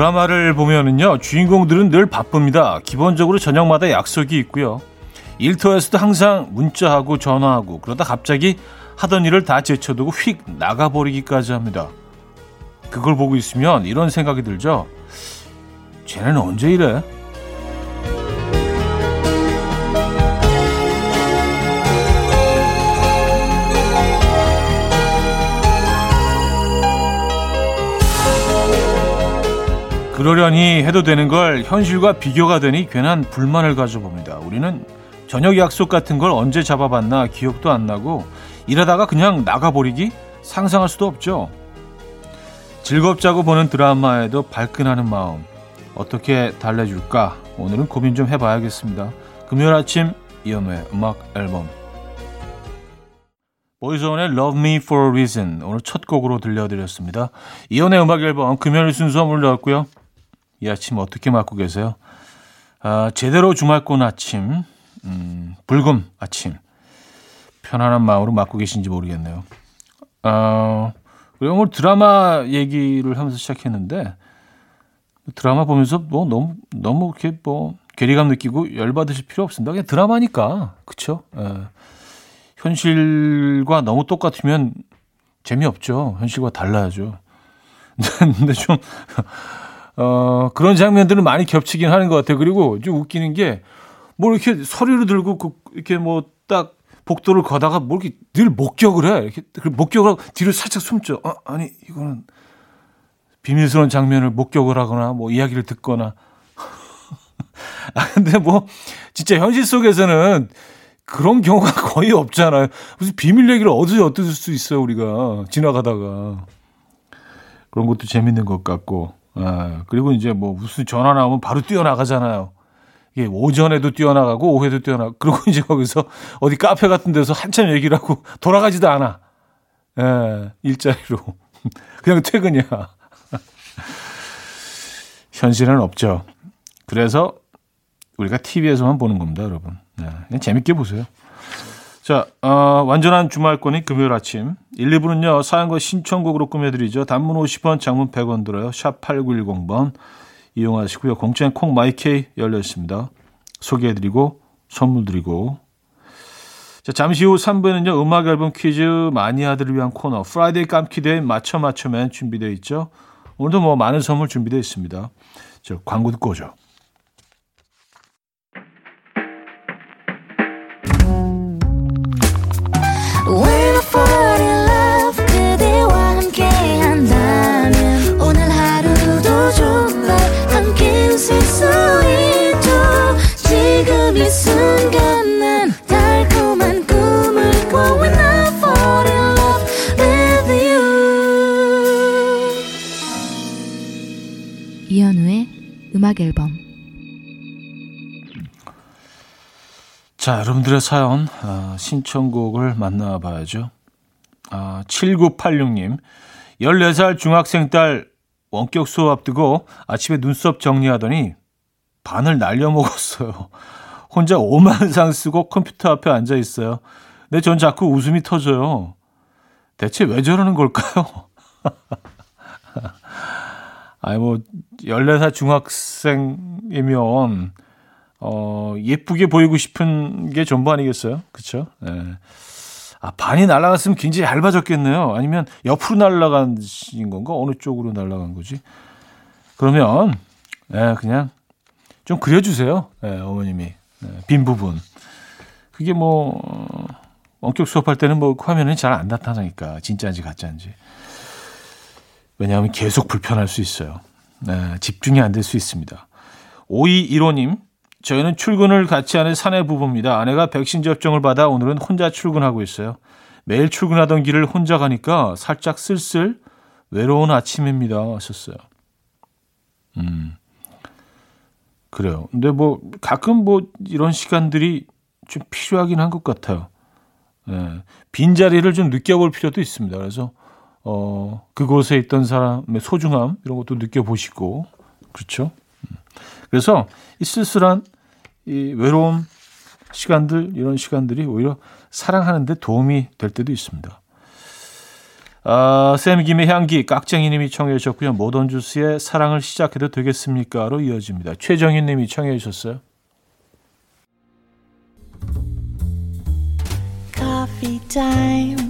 드라마를 보면은요, 주인공들은 늘 바쁩니다. 기본적으로 저녁마다 약속이 있고요. 일터에서도 항상 문자하고 전화하고 그러다 갑자기 하던 일을 다 제쳐두고 휙 나가버리기까지 합니다. 그걸 보고 있으면 이런 생각이 들죠. 쟤는 언제 이래? 그러려니 해도 되는 걸 현실과 비교가 되니 괜한 불만을 가져봅니다. 우리는 저녁 약속 같은 걸 언제 잡아봤나 기억도 안 나고 이러다가 그냥 나가버리기 상상할 수도 없죠. 즐겁자고 보는 드라마에도 발끈하는 마음 어떻게 달래줄까 오늘은 고민 좀 해봐야겠습니다. 금요일 아침 이연의 음악 앨범 보이존의 Love Me For A Reason 오늘 첫 곡으로 들려드렸습니다. 이연의 음악 앨범 금요일 순서 열었고요. 이 아침 어떻게 맞고 계세요? 아, 제대로 주말권 아침, 음, 불금 아침. 편안한 마음으로 맞고 계신지 모르겠네요. 어, 그리고 오늘 드라마 얘기를 하면서 시작했는데, 드라마 보면서 뭐 너무, 너무 이렇게 뭐, 괴리감 느끼고 열받으실 필요 없습니다. 그냥 드라마니까. 그쵸? 예. 현실과 너무 똑같으면 재미없죠. 현실과 달라야죠. 근데 좀, 어, 그런 장면들은 많이 겹치긴 하는 것 같아요. 그리고 좀 웃기는 게, 뭐 이렇게 서류를 들고, 그, 이렇게 뭐 딱 복도를 걷다가 뭐 이렇게 늘 목격을 해. 이렇게 목격을 하고 뒤로 살짝 숨죠. 어, 아니, 이거는 비밀스러운 장면을 목격을 하거나 뭐 이야기를 듣거나. 아, 근데 뭐, 진짜 현실 속에서는 그런 경우가 거의 없잖아요. 무슨 비밀 얘기를 어디서 얻을 수 있어요, 우리가. 지나가다가. 그런 것도 재밌는 것 같고. 아, 그리고 이제 뭐 무슨 전화 나오면 바로 뛰어나가잖아요. 이게 오전에도 뛰어나가고 오후에도 뛰어나가고 그리고 이제 거기서 어디 카페 같은 데서 한참 얘기를 하고 돌아가지도 않아. 예, 일자리로. 그냥 퇴근이야. 현실은 없죠. 그래서 우리가 TV에서만 보는 겁니다, 여러분. 네, 그냥 재밌게 보세요. 자, 어, 완전한 주말권이 금요일 아침. 1, 2부는요, 사연과 신청곡으로 꾸며드리죠. 단문 50원, 장문 100원 들어요. 샵 8910번 이용하시고요. 공짜인 콩 마이케이 열려 있습니다. 소개해드리고, 선물 드리고. 자, 잠시 후 3부에는요, 음악 앨범 퀴즈 마니아들을 위한 코너, Friday 깜키대회 맞춰 맞춰맨 준비되어 있죠. 오늘도 뭐 많은 선물 준비되어 있습니다. 저 광고 듣고 오죠. 음악 앨범 자, 여러분들의 사연, 어, 신청곡을 만나봐야죠. 아, 7986님, 14살 중학생 딸 원격 수업 앞두고 아침에 눈썹 정리하더니 반을 날려먹었어요. 혼자 오만상 쓰고 컴퓨터 앞에 앉아 있어요. 근데 전 자꾸 웃음이 터져요. 대체 왜 저러는 걸까요? 아니, 뭐, 14살 중학생이면, 어, 예쁘게 보이고 싶은 게 전부 아니겠어요? 그쵸? 네. 아, 반이 날아갔으면 굉장히 얇아졌겠네요. 아니면 옆으로 날아간 건가? 어느 쪽으로 날아간 거지? 그러면, 네, 그냥 좀 그려주세요. 네, 어머님이. 네, 빈 부분. 그게 뭐, 원격 수업할 때는 뭐 화면은 잘 안 나타나니까. 진짜인지 가짜인지. 왜냐하면 계속 불편할 수 있어요. 네, 집중이 안 될 수 있습니다. 5215님, 저희는 출근을 같이 하는 사내 부부입니다. 아내가 백신 접종을 받아 오늘은 혼자 출근하고 있어요. 매일 출근하던 길을 혼자 가니까 살짝 쓸쓸 외로운 아침입니다. 하셨어요. 음, 그래요. 근데 뭐 가끔 뭐 이런 시간들이 좀 필요하긴 한 것 같아요. 네, 빈자리를 좀 느껴볼 필요도 있습니다. 그래서 어, 그곳에 있던 사람의 소중함 이런 것도 느껴보시고 그렇죠. 음. 그래서 이 쓸쓸한 이 외로움 시간들 이런 시간들이 오히려 사랑하는데 도움이 될 때도 있습니다. 아, 샘 김의 향기 깍쟁이님이 청해 주셨고요. 모던 주스의 사랑을 시작해도 되겠습니까로 이어집니다. 최정희님이 청해 주셨어요. Coffee.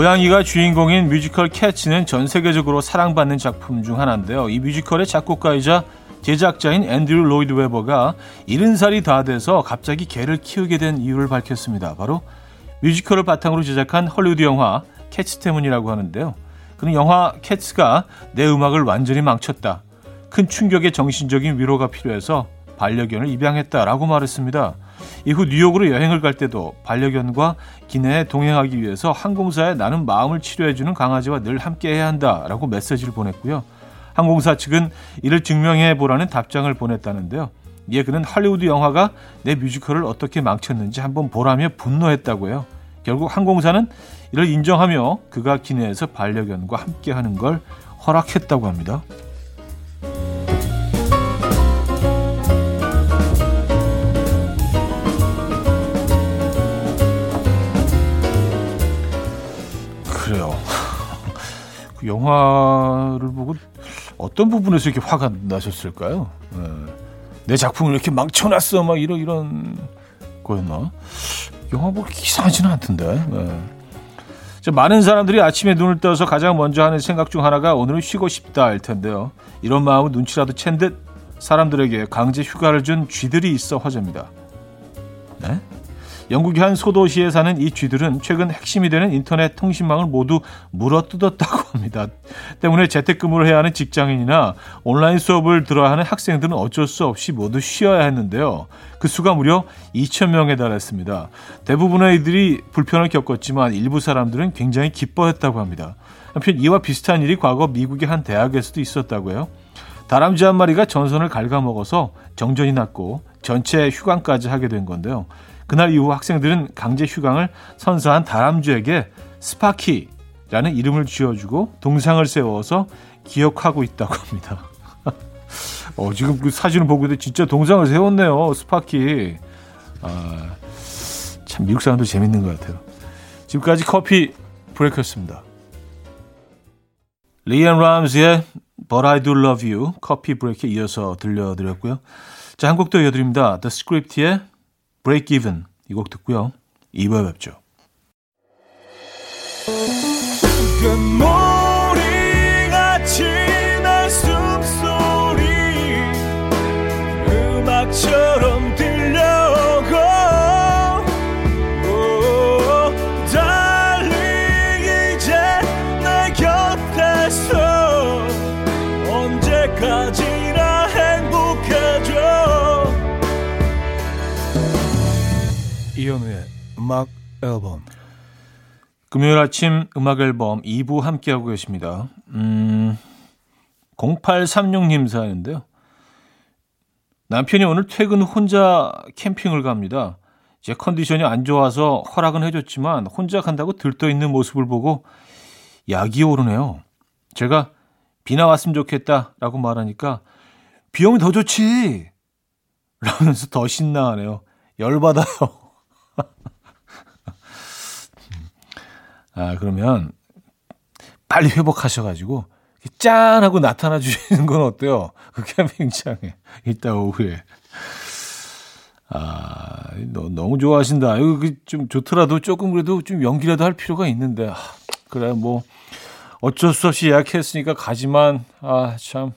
고양이가 주인공인 뮤지컬 캐츠는 전 세계적으로 사랑받는 작품 중 하나인데요. 이 뮤지컬의 작곡가이자 제작자인 앤드류 로이드 웨버가 70살이 다 돼서 갑자기 개를 키우게 된 이유를 밝혔습니다. 바로 뮤지컬을 바탕으로 제작한 헐리우드 영화 캐츠 때문이라고 하는데요. 그는 영화 캐츠가 내 음악을 완전히 망쳤다. 큰 충격의 정신적인 위로가 필요해서 반려견을 입양했다라고 말했습니다. 이후 뉴욕으로 여행을 갈 때도 반려견과 기내에 동행하기 위해서 항공사에 나는 마음을 치료해주는 강아지와 늘 함께해야 한다라고 메시지를 보냈고요. 항공사 측은 이를 증명해 보라는 답장을 보냈다는데요. 이에 그는 할리우드 영화가 내 뮤지컬을 어떻게 망쳤는지 한번 보라며 분노했다고요. 결국 항공사는 이를 인정하며 그가 기내에서 반려견과 함께하는 걸 허락했다고 합니다. 그 영화를 보고 어떤 부분에서 이렇게 화가 나셨을까요? 네. 내 작품을 이렇게 망쳐놨어, 막 이런 이런 거였나? 영화 보기 이상하지는 않던데. 네. 많은 사람들이 아침에 눈을 떠서 가장 먼저 하는 생각 중 하나가 오늘은 쉬고 싶다일 텐데요. 이런 마음은 눈치라도 챈 듯 사람들에게 강제 휴가를 준 쥐들이 있어 화제입니다. 네? 영국의 한 소도시에 사는 이 쥐들은 최근 핵심이 되는 인터넷 통신망을 모두 물어뜯었다고 합니다. 때문에 재택근무를 해야 하는 직장인이나 온라인 수업을 들어야 하는 학생들은 어쩔 수 없이 모두 쉬어야 했는데요. 그 수가 무려 2천 명에 달했습니다. 대부분의 이들이 불편을 겪었지만 일부 사람들은 굉장히 기뻐했다고 합니다. 한편 이와 비슷한 일이 과거 미국의 한 대학에서도 있었다고요. 다람쥐 한 마리가 전선을 갉아먹어서 정전이 났고 전체 휴관까지 하게 된 건데요. 그날 이후 학생들은 강제 휴강을 선서한 다람쥐에게 스파키라는 이름을 지어주고 동상을 세워서 기억하고 있다고 합니다. 어, 지금 그 사진을 보고 있는데 진짜 동상을 세웠네요. 스파키. 아, 참 미국 사람도 재밌는 것 같아요. 지금까지 coffee break였습니다. 리앤 라임스의 But I Do Love You coffee break에 이어서 들려드렸고요. 자, 한 곡 더 이어드립니다. The Script의 Break Even 이 곡 듣고요. 2부에 뵙죠. 음악 앨범 금요일 아침 음악 앨범 2부 함께하고 계십니다. 음, 0836님 사연인데요. 남편이 오늘 퇴근 후 혼자 캠핑을 갑니다. 제 컨디션이 안 좋아서 허락은 해줬지만 혼자 간다고 들떠 있는 모습을 보고 약이 오르네요. 제가 비나 왔으면 좋겠다라고 말하니까 비 오면 더 좋지! 라면서 더 신나하네요. 열받아요. 아, 그러면 빨리 회복하셔가지고 짠 하고 나타나 주시는 건 어때요? 그 캠핑장에 이따 오후에. 아, 너, 너무 좋아하신다. 이거 그좀 좋더라도 조금 그래도 좀 연기라도 할 필요가 있는데. 아, 그래, 뭐, 어쩔 수 없이 예약했으니까 가지만, 아, 참.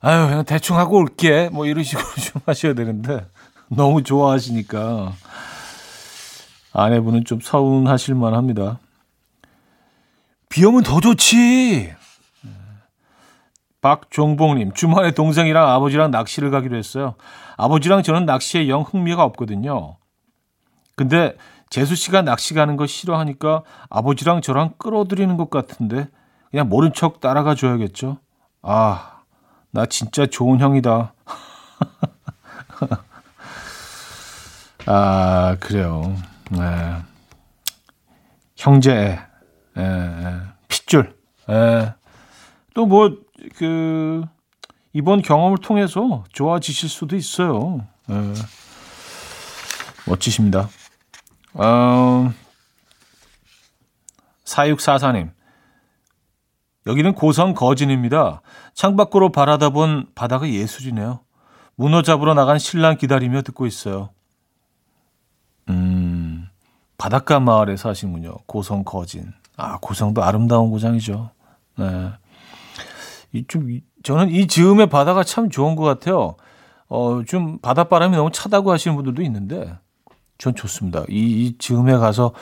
아유, 그냥 대충 하고 올게. 뭐 이런 식으로 좀 하셔야 되는데. 너무 좋아하시니까. 아내분은 좀 서운하실 만합니다. 비 오면 더 좋지. 박종봉님, 주말에 동생이랑 아버지랑 낚시를 가기로 했어요. 아버지랑 저는 낚시에 영 흥미가 없거든요. 근데 재수 씨가 낚시 가는 거 싫어하니까 아버지랑 저랑 끌어들이는 것 같은데 그냥 모른 척 따라가 줘야겠죠. 아, 나 진짜 좋은 형이다. 아, 그래요. 네. 형제, 예, 예. 핏줄. 예. 또 뭐, 그, 이번 경험을 통해서 좋아지실 수도 있어요. 예. 멋지십니다. 어, 4644님. 여기는 고성 거진입니다. 창밖으로 바라다 본 바다가 예술이네요. 문어 잡으러 나간 신랑 기다리며 듣고 있어요. 음, 바닷가 마을에 사시군요. 고성 거진. 아, 고성도 아름다운 고장이죠. 네. 이 좀, 저는 이 즈음의 바다가 참 좋은 것 같아요. 어, 좀 바닷바람이 너무 차다고 하시는 분들도 있는데, 전 좋습니다. 이, 이 즈음에 가서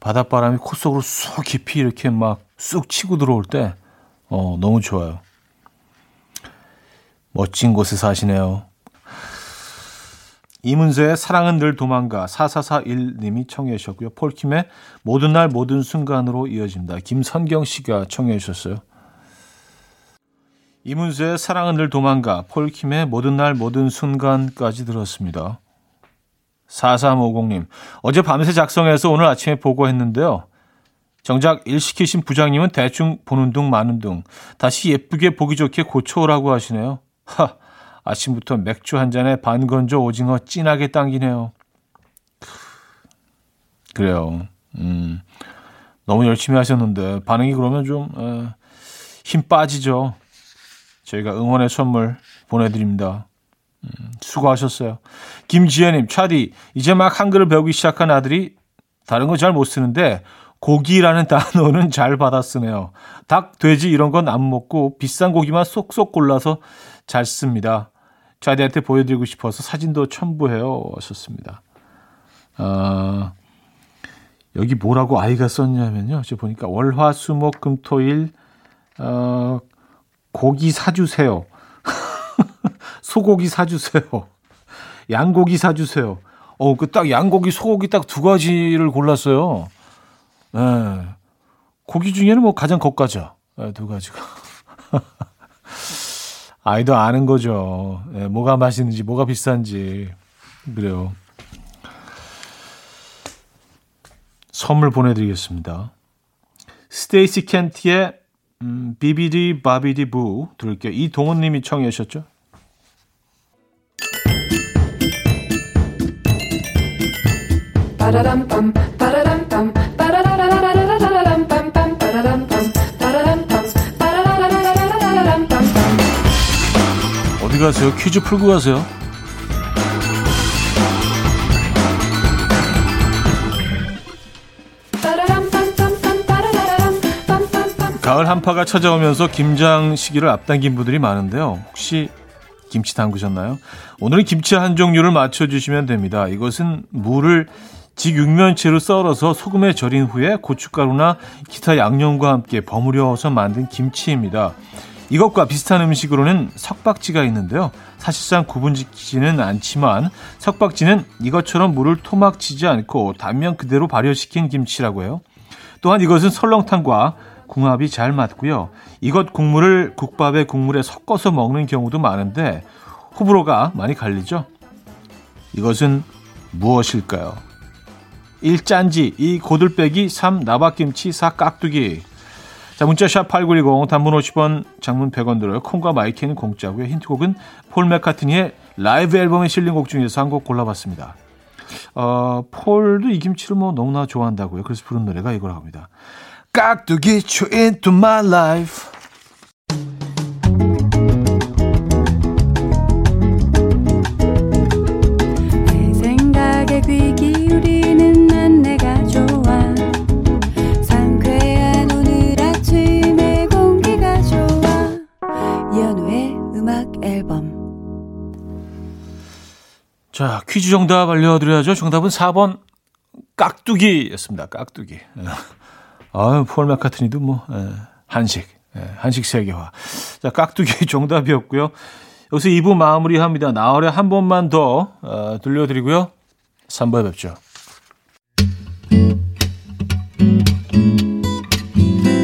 바닷바람이 코 속으로 쏙 깊이 이렇게 막 쑥 치고 들어올 때, 어, 너무 좋아요. 멋진 곳에 사시네요. 이문세의 사랑은 늘 도망가 4441님이 청해 주셨고요. 폴킴의 모든 날 모든 순간으로 이어집니다. 김선경 씨가 청해 주셨어요. 이문세의 사랑은 늘 도망가 폴킴의 모든 날 모든 순간까지 들었습니다. 4350님 어제 밤새 작성해서 오늘 아침에 보고했는데요. 정작 일 시키신 부장님은 대충 보는 둥 마는 둥 다시 예쁘게 보기 좋게 고쳐오라고 하시네요. 하 아침부터 맥주 한 잔에 반건조 오징어 진하게 당기네요. 그래요. 음, 너무 열심히 하셨는데 반응이 그러면 좀힘 빠지죠. 저희가 응원의 선물 보내드립니다. 음, 수고하셨어요. 김지현님, 차디, 이제 막 한글을 배우기 시작한 아들이 다른 거 잘 못 쓰는데 고기라는 단어는 잘 받아 쓰네요. 닭, 돼지 이런 건 안 먹고 비싼 고기만 쏙쏙 골라서 잘 씁니다. 자디한테 보여드리고 싶어서 사진도 첨부해요. 하셨습니다. 아, 여기 뭐라고 아이가 썼냐면요. 저 보니까 월화, 수목, 금, 토 일, 어, 고기 사주세요. 소고기 사주세요. 양고기 사주세요. 어, 그 딱 양고기, 소고기 딱 두 가지를 골랐어요. 예. 네. 고기 중에는 뭐 가장 고가죠. 네, 두 가지가. 아이도 아는 거죠. 네, 뭐가 맛있는지, 뭐가 비싼지. 그래요. 선물 보내드리겠습니다. 스테이시 켄티의 음, 비비디 바비디 부 들을게요. 이동훈 님이 청해 주셨죠? 어디 가세요? 퀴즈 풀고 가세요. 가을 한파가 찾아오면서 김장 시기를 앞당긴 분들이 많은데요. 혹시 김치 담그셨나요? 오늘은 김치 한 종류를 맞춰주시면 됩니다. 이것은 물을 직육면체로 썰어서 소금에 절인 후에 고춧가루나 기타 양념과 함께 버무려서 만든 김치입니다. 이것과 비슷한 음식으로는 석박지가 있는데요. 사실상 구분짓지는 않지만 석박지는 이것처럼 물을 토막치지 않고 단면 그대로 발효시킨 김치라고 해요. 또한 이것은 설렁탕과 궁합이 잘 맞고요. 이것 국물을 국밥의 국물에 섞어서 먹는 경우도 많은데 호불호가 많이 갈리죠. 이것은 무엇일까요? 1. 짠지 2. 고들빼기 3. 나박김치 4. 깍두기 자 문자샵 8910 단문 50원 장문 100원 들어요. 콩과 마이케이는 공짜고요. 힌트곡은 폴 맥카트니의 라이브 앨범에 실린 곡 중에서 한 곡 골라봤습니다. 어, 폴도 이 김치를 뭐 너무나 좋아한다고요. 그래서 부른 노래가 이거라고 합니다. 깍두기 you into my life. 자, 퀴즈 정답 알려드려야죠. 정답은 4번 깍두기였습니다. 깍두기. 아유, 폴 맥카트니도 뭐, 예, 한식, 예, 한식 세계화. 자, 깍두기 정답이었고요. 여기서 2부 마무리합니다. 나월에 한 번만 더 어, 들려드리고요. 3부에 뵙죠.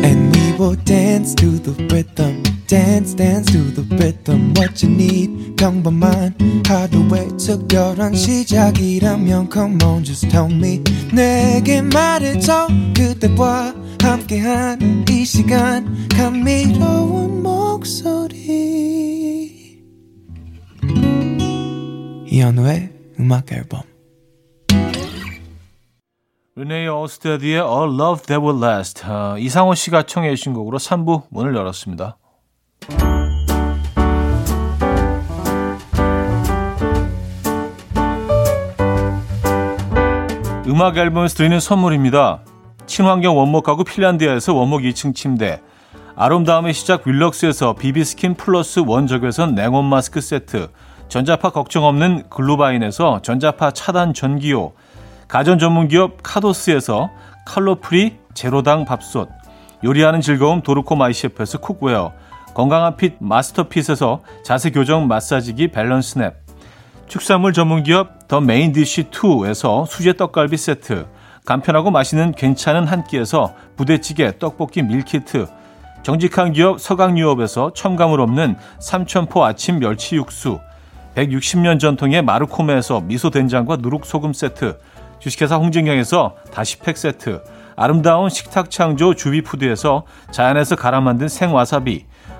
And we will dance to the rhythm. Dance, dance to the rhythm. What you need, 평범한 하루의 특별한 시작이라면 Come on, just tell me. 내게 말해줘 그대와 함께한 이 시간 감미로운 목소리. 이현우의 음악 앨범. 르네이 어스테디의 A Love That Will Last 어, 이상호 씨가 청해 주신 곡으로 3부 문을 열었습니다. 음악 앨범에서 드리는 선물입니다. 친환경 원목 가구 핀란디아에서 원목 2층 침대. 아름다움의 시작 윌럭스에서 비비스킨 플러스 원적외선 냉온 마스크 세트. 전자파 걱정 없는 글루바인에서 전자파 차단 전기요. 가전 전문 기업 카도스에서 칼로프리 제로당 밥솥. 요리하는 즐거움 도르코 마이셰프에서 cookware 건강한 핏 마스터핏에서 자세 교정 마사지기 밸런스 냅. 축산물 전문 기업 더 메인디쉬2에서 수제 떡갈비 세트. 간편하고 맛있는 괜찮은 한 끼에서 부대찌개 떡볶이 밀키트. 정직한 기업 서강유업에서 첨가물 없는 삼천포 아침 멸치 육수. 160년 전통의 마르코메에서 미소된장과 누룩소금 세트. 주식회사 홍진경에서 다시팩 세트. 아름다운 식탁 창조 주비푸드에서 자연에서 갈아 만든 생와사비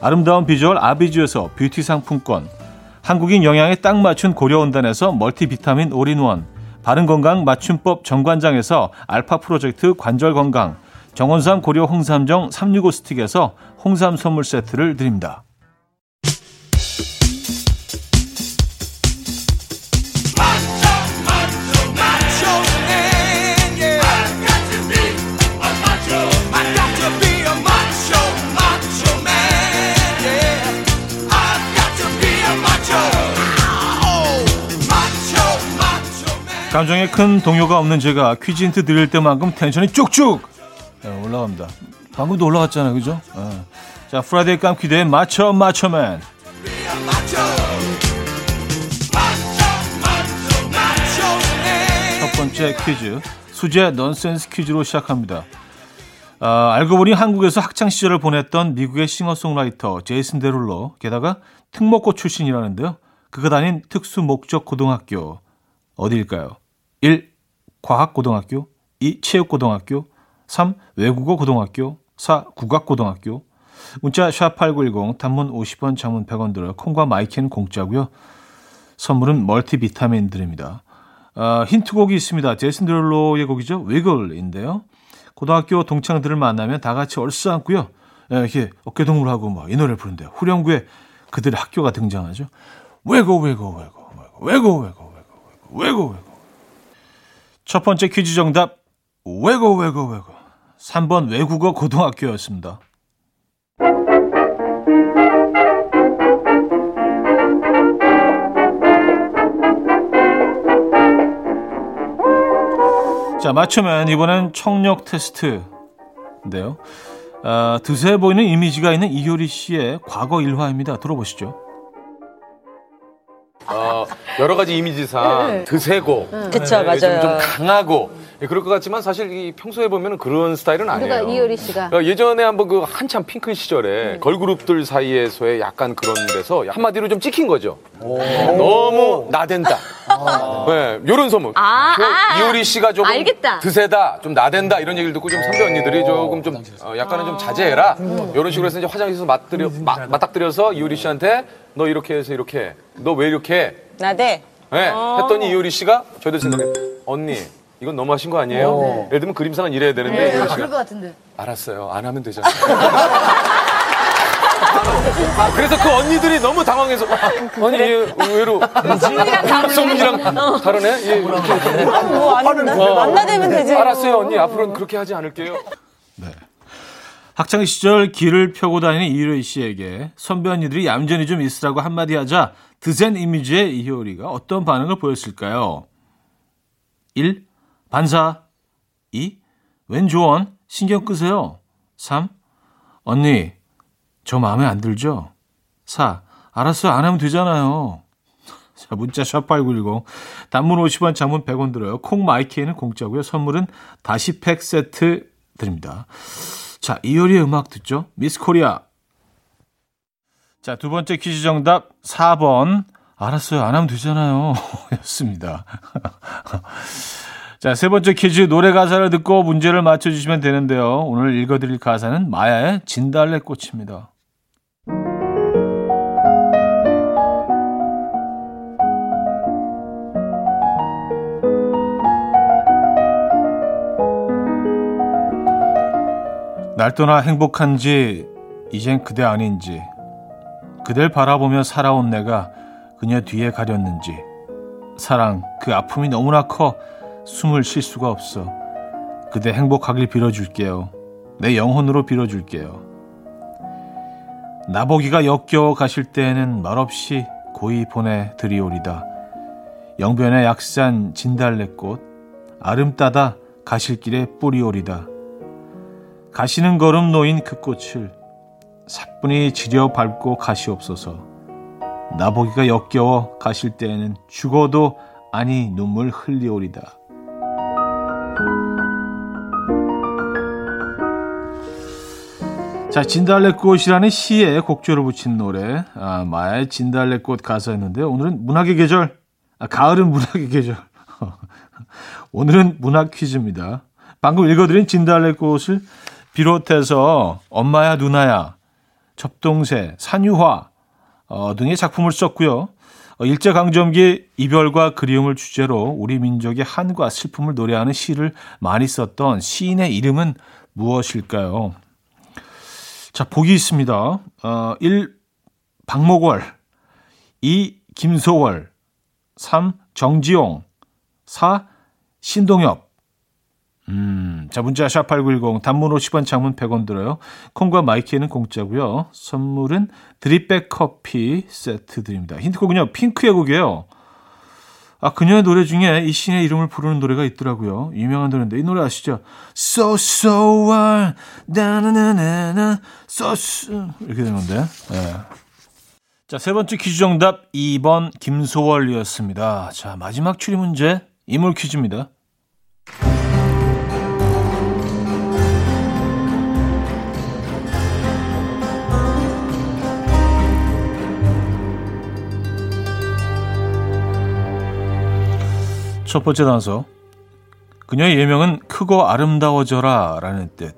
아름다운 비주얼 아비주에서 뷰티 상품권. 한국인 영양에 딱 맞춘 고려온단에서 멀티비타민 올인원. 바른건강 맞춤법 정관장에서 알파 프로젝트 관절건강. 정원삼 고려 홍삼정 365 스틱에서 홍삼 선물 세트를 드립니다. 감정에 큰 동요가 없는 제가 퀴즈 힌트 드릴 때만큼 tension이 쭉쭉 네, 올라갑니다. 방금도 올라갔잖아요, 그죠? 네. 자, Friday 깜퀴데이 맞춰 맞춰맨. 첫 번째 퀴즈 수제 넌센스 퀴즈로 시작합니다. 아, 알고 보니 한국에서 학창 시절을 보냈던 미국의 싱어송라이터 제이슨 데룰로 게다가 특목고 출신이라는데요. 그가 다닌 특수 목적 고등학교 어디일까요? 1. 과학고등학교 2. 체육고등학교 3. 외국어고등학교 4. 국악고등학교 문자 샵8910 단문 50원 장문 100원 들어요. 콩과 마이케이는 공짜고요. 선물은 멀티비타민 드립니다. 아, 힌트곡이 있습니다. 제이슨 데룰로의 곡이죠. Wiggle인데요. 고등학교 동창들을 만나면 다 같이 얼싸안고요. 예, 이렇게 어깨동무하고 막이 노래를 부른대요. 후렴구에 그들의 학교가 등장하죠. 왜고 왜고 왜고 왜고 왜고 왜고 왜고 왜고 왜고 첫 번째 퀴즈 정답 왜고 왜고 왜고 3번 외국어 고등학교였습니다. 자, 맞추면 이번엔 청력 테스트인데요. 아, 드세 보이는 이미지가 있는 이효리 씨의 과거 일화입니다. 들어보시죠. 어, 여러 가지 이미지상 드세고 그쵸, 네, 좀, 맞아요. 좀 강하고 예, 그럴 것 같지만 사실 이 평소에 보면 그런 스타일은 아니에요. 누가 이효리 씨가 어, 예전에 한번 그 한참 핑크 시절에 걸그룹들 사이에서의 약간 그런 데서 한마디로 좀 찍힌 거죠. 너무 나댄다. 네, 요런 소문. 아, 그 아, 이효리 씨가 조금 알겠다. 드세다, 좀 나댄다 이런 얘기를 듣고 좀 선배 언니들이 조금 좀 어, 약간은 좀 자제해라. 이런 식으로 해서 이제 화장실에서 맞들여, 마- 맞닥뜨려서 이효리 씨한테 너 이렇게 해서 이렇게 해. 너왜 이렇게 해? 나대. 네, 했더니 이효리 씨가 저희들 생각에 언니 이건 너무 하신 거 아니에요? 예를 들면 그림상은 이래야 되는데 이효리 씨가 같은데. 알았어요. 안 하면 되잖아요. 아, 그래서 그 언니들이 너무 당황해서 아니 얘 의외로 소문이랑 다르네. 얘 이렇게 뭐 아닌데? 어. 만나대면 되지. 알았어요 언니 앞으로는 그렇게 하지 않을게요. 네. 학창 시절 길을 펴고 다니는 이효리 씨에게 선배 언니들이 얌전히 좀 있으라고 한마디 하자 드센 이미지의 이효리가 어떤 반응을 보였을까요? 1. 반사 2. 웬 조언? 신경 끄세요. 3. 언니, 저 마음에 안 들죠? 4. 알았어요. 안 하면 되잖아요. 자, 문자 샵8910. 단문 50원, 장문 100원 들어요. 콩 마이케이는 공짜고요. 선물은 다시 팩 세트 드립니다. 자, 이효리의 음악 듣죠? 미스 코리아. 자, 두 번째 퀴즈 정답 4번. 알았어요. 안 하면 되잖아요. 였습니다. 자, 세 번째 퀴즈 노래 가사를 듣고 문제를 맞춰 주시면 되는데요. 오늘 읽어 드릴 가사는 마야의 진달래꽃입니다. 날 떠나 행복한지 이젠 그대 아닌지 그댈 바라보며 살아온 내가 그녀 뒤에 가렸는지 사랑 그 아픔이 너무나 커 숨을 쉴 수가 없어. 그대 행복하길 빌어줄게요. 내 영혼으로 빌어줄게요. 나보기가 역겨워 가실 때에는 말없이 고이 보내드리오리다. 영변의 약산 진달래꽃 아름따다 가실 길에 뿌리오리다. 가시는 걸음 놓인 그 꽃을 사뿐히 지려 밟고 가시옵소서. 나보기가 역겨워 가실 때에는 죽어도 아니 눈물 흘리오리다. 자, 진달래꽃이라는 시에 곡조를 붙인 노래, 아, 마의 진달래꽃 가사였는데요. 오늘은 문학의 계절, 아, 가을은 문학의 계절. 오늘은 문학 퀴즈입니다. 방금 읽어드린 진달래꽃을 비롯해서 엄마야 누나야, 접동새, 산유화 어, 등의 작품을 썼고요. 어, 일제강점기 이별과 그리움을 주제로 우리 민족의 한과 슬픔을 노래하는 시를 많이 썼던 시인의 이름은 무엇일까요? 자, 보기 있습니다. 어, 1. 박목월 2. 김소월 3. 정지용 4. 신동엽 음, 자, 문자 샵8910 단문 50원 장문 100원 들어요. 콩과 마이키에는 공짜고요. 선물은 드립백 커피 세트 드립니다. 힌트곡은요. 핑크의 곡이에요. 아, 그녀의 노래 중에 이 신의 이름을 부르는 노래가 있더라고요. 유명한 노래인데 이 노래 아시죠? So so what 나나나나나 so so 이렇게 되는 건데. 네. 자, 세 번째 퀴즈 정답 2번 김소월이었습니다. 자, 마지막 추리 문제 이물 퀴즈입니다. 첫 번째 단서. 그녀의 예명은 크고 아름다워져라 라는 뜻.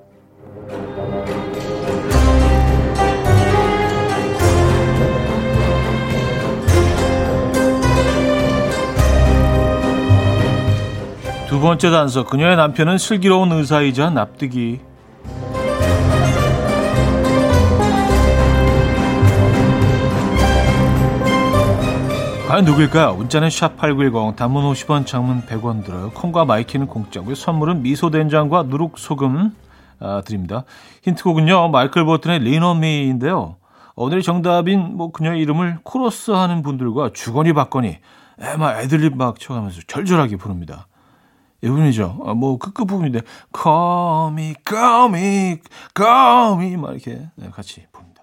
두 번째 단서. 그녀의 남편은 슬기로운 의사이자 납득이. 과연 누굴까요? 문자는 샵8910 단문 50원 장문 100원 들어요. 콩과 마이케이는 공짜고요. 선물은 미소된장과 누룩소금 아, 드립니다. 힌트곡은요. 마이클 볼튼의 Lean on Me인데요. 오늘의 정답인 뭐 그녀의 이름을 코러스 하는 분들과 주거니 받거니 에, 막 애들립 막 쳐가면서 절절하게 부릅니다. 이 부분이죠. 아, 뭐 끝끝 부분인데 Call me, call me, call me 막 이렇게 네, 같이 부릅니다.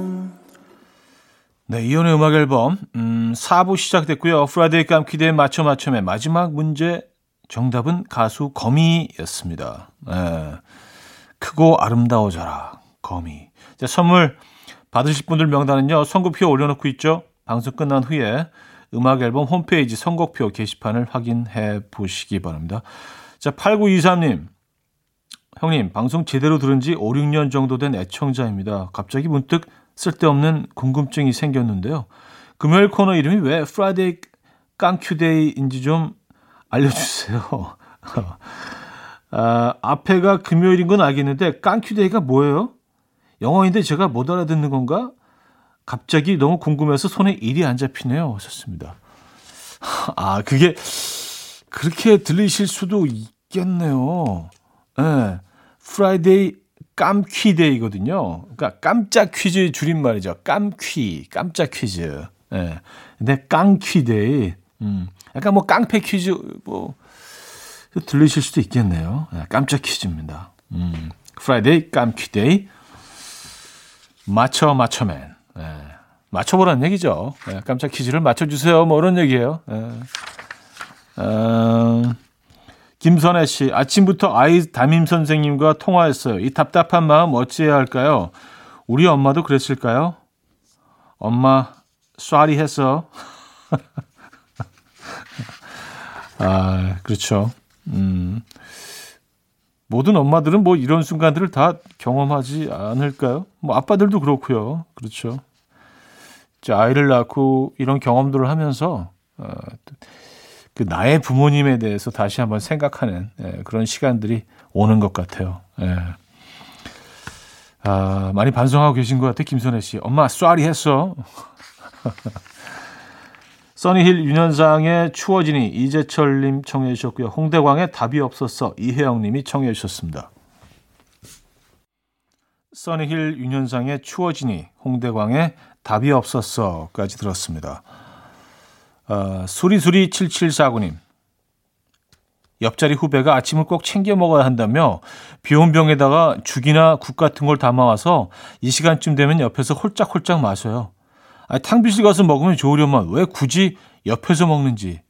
네, 이현우의 음악 앨범 음, 4부 시작됐고요. Friday 깜퀴데이 맞춰 맞춰의 마지막 문제 정답은 가수 거미였습니다. 네, 크고 아름다워져라 거미. 자, 선물 받으실 분들 명단은요. 선곡표 올려놓고 있죠. 방송 끝난 후에 음악 앨범 홈페이지 선곡표 게시판을 확인해 보시기 바랍니다. 자, 8923님. 형님, 방송 제대로 들은 지 5, 6년 정도 된 애청자입니다. 갑자기 문득 쓸데없는 궁금증이 생겼는데요. 금요일 코너 이름이 왜 Friday 깡큐데이인지 좀 알려주세요. 아, 앞에가 금요일인 건 알겠는데 깡큐데이가 뭐예요? 영어인데 제가 못 알아듣는 건가? 갑자기 너무 궁금해서 손에 일이 안 잡히네요. 하셨습니다. 아, 그게 그렇게 들리실 수도 있겠네요. 예. 네. Friday 깜퀴데이거든요. 그러니까 깜짝 퀴즈 줄임말이죠. 깜퀴, 깜짝 퀴즈. 예. 네. 근데 깡퀴데이. 음. 약간 뭐 깡패 퀴즈 뭐 들리실 수도 있겠네요. 네, 깜짝 퀴즈입니다. 음. Friday 깜퀴데이. 맞춰 맞춰맨. 네. 맞춰보라는 얘기죠. 네, 깜짝 퀴즈를 맞춰주세요. 뭐 이런 얘기예요. 네. 어, 김선혜 씨, 아침부터 아이 담임 선생님과 통화했어요. 이 답답한 마음 어찌해야 할까요? 우리 엄마도 그랬을까요? 엄마, 쏘리 했어. 아, 그렇죠. 음. 모든 엄마들은 뭐 이런 순간들을 다 경험하지 않을까요? 뭐 아빠들도 그렇고요. 그렇죠. 아이를 낳고 이런 경험들을 하면서 어, 그 나의 부모님에 대해서 다시 한번 생각하는 예, 그런 시간들이 오는 것 같아요. 예. 아, 많이 반성하고 계신 것 같아요, 김선혜 씨. 엄마, 쏘리 했어. 써니힐 윤현상의 추워지니 이재철님 청해 주셨고요. 홍대광의 답이 없었어 이혜영님이 청해 주셨습니다. 써니힐 윤현상의 추워지니 홍대광의 답이 없었어까지 들었습니다. 어, 수리수리 7749님 옆자리 후배가 아침을 꼭 챙겨 먹어야 한다며 비온 병에다가 죽이나 국 같은 걸 담아와서 이 시간쯤 되면 옆에서 홀짝홀짝 마셔요. 아니, 탕비실 가서 먹으면 좋으려면 왜 굳이 옆에서 먹는지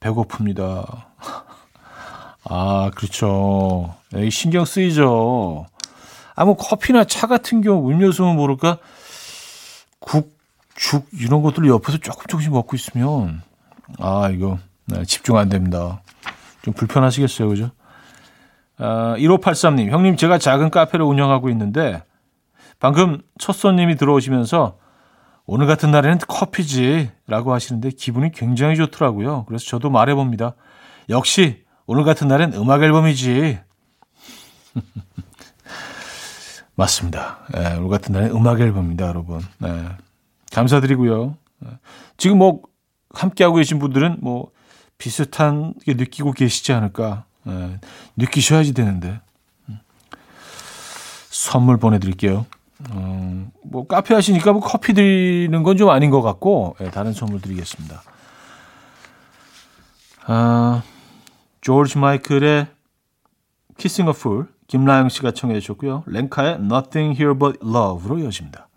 배고픕니다. 아, 그렇죠. 에이, 신경 쓰이죠. 아, 뭐 커피나 차 같은 경우 음료수는 모를까 국, 죽 이런 것들 옆에서 조금 조금씩 먹고 있으면 아, 이거 네, 집중 안 됩니다. 좀 불편하시겠어요, 그죠? 아, 1583님, 형님 제가 작은 카페를 운영하고 있는데 방금 첫 손님이 들어오시면서 오늘 같은 날에는 커피지라고 하시는데 기분이 굉장히 좋더라고요. 그래서 저도 말해봅니다. 역시 오늘 같은 날엔 음악 앨범이지. 맞습니다. 네, 오늘 같은 날엔 음악 앨범입니다, 여러분. 네, 감사드리고요. 네, 지금 뭐 함께하고 계신 분들은 뭐 비슷한 게 느끼고 계시지 않을까. 네, 느끼셔야지 되는데. 음. 선물 보내드릴게요. 어, 뭐 카페 하시니까 뭐 커피 드리는 건 좀 아닌 것 같고 네, 다른 선물 드리겠습니다. 아, 조지 마이클의 Kissing a Fool 김라영 씨가 청해 주셨고요. 랭카의 Nothing Here But Love로 이어집니다.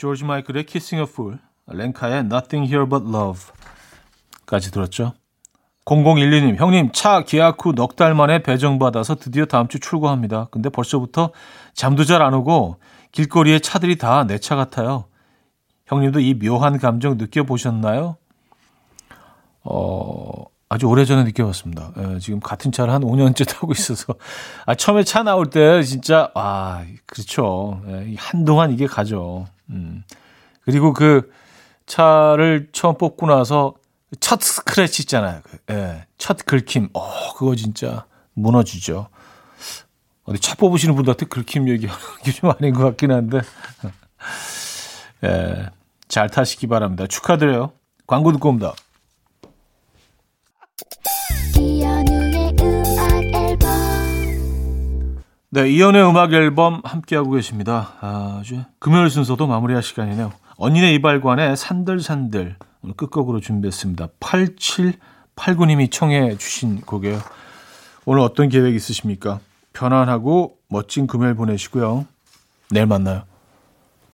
조지 마이클의 Kissing a Fool, 랭카의 Nothing Here But Love까지 들었죠. 0012님, 형님, 차 계약 후 넉 달 만에 배정받아서 드디어 다음 주 출고합니다. 근데 벌써부터 잠도 잘 안 오고 길거리에 차들이 다 내 차 같아요. 형님도 이 묘한 감정 느껴보셨나요? 어, 아주 오래전에 느껴봤습니다. 예, 지금 같은 차를 한 5년째 타고 있어서. 아, 처음에 차 나올 때 진짜, 아, 그렇죠. 예, 한동안 이게 가죠. 음. 그리고 그 차를 처음 뽑고 나서 첫 스크래치 있잖아요. 그, 예, 첫 긁힘. 어, 그거 진짜 무너지죠. 어디 차 뽑으시는 분들한테 긁힘 얘기하는 게 좀 아닌 것 같긴 한데. 예, 잘 타시기 바랍니다. 축하드려요. 광고 듣고 옵니다. 네, 이연의 음악 앨범 함께하고 계십니다. 아주 금요일 순서도 마무리할 시간이네요. 언니네 이발관의 산들산들 오늘 끝곡으로 준비했습니다. 8789님이 청해 주신 곡이에요. 오늘 어떤 계획 있으십니까? 편안하고 멋진 금요일 보내시고요. 내일 만나요.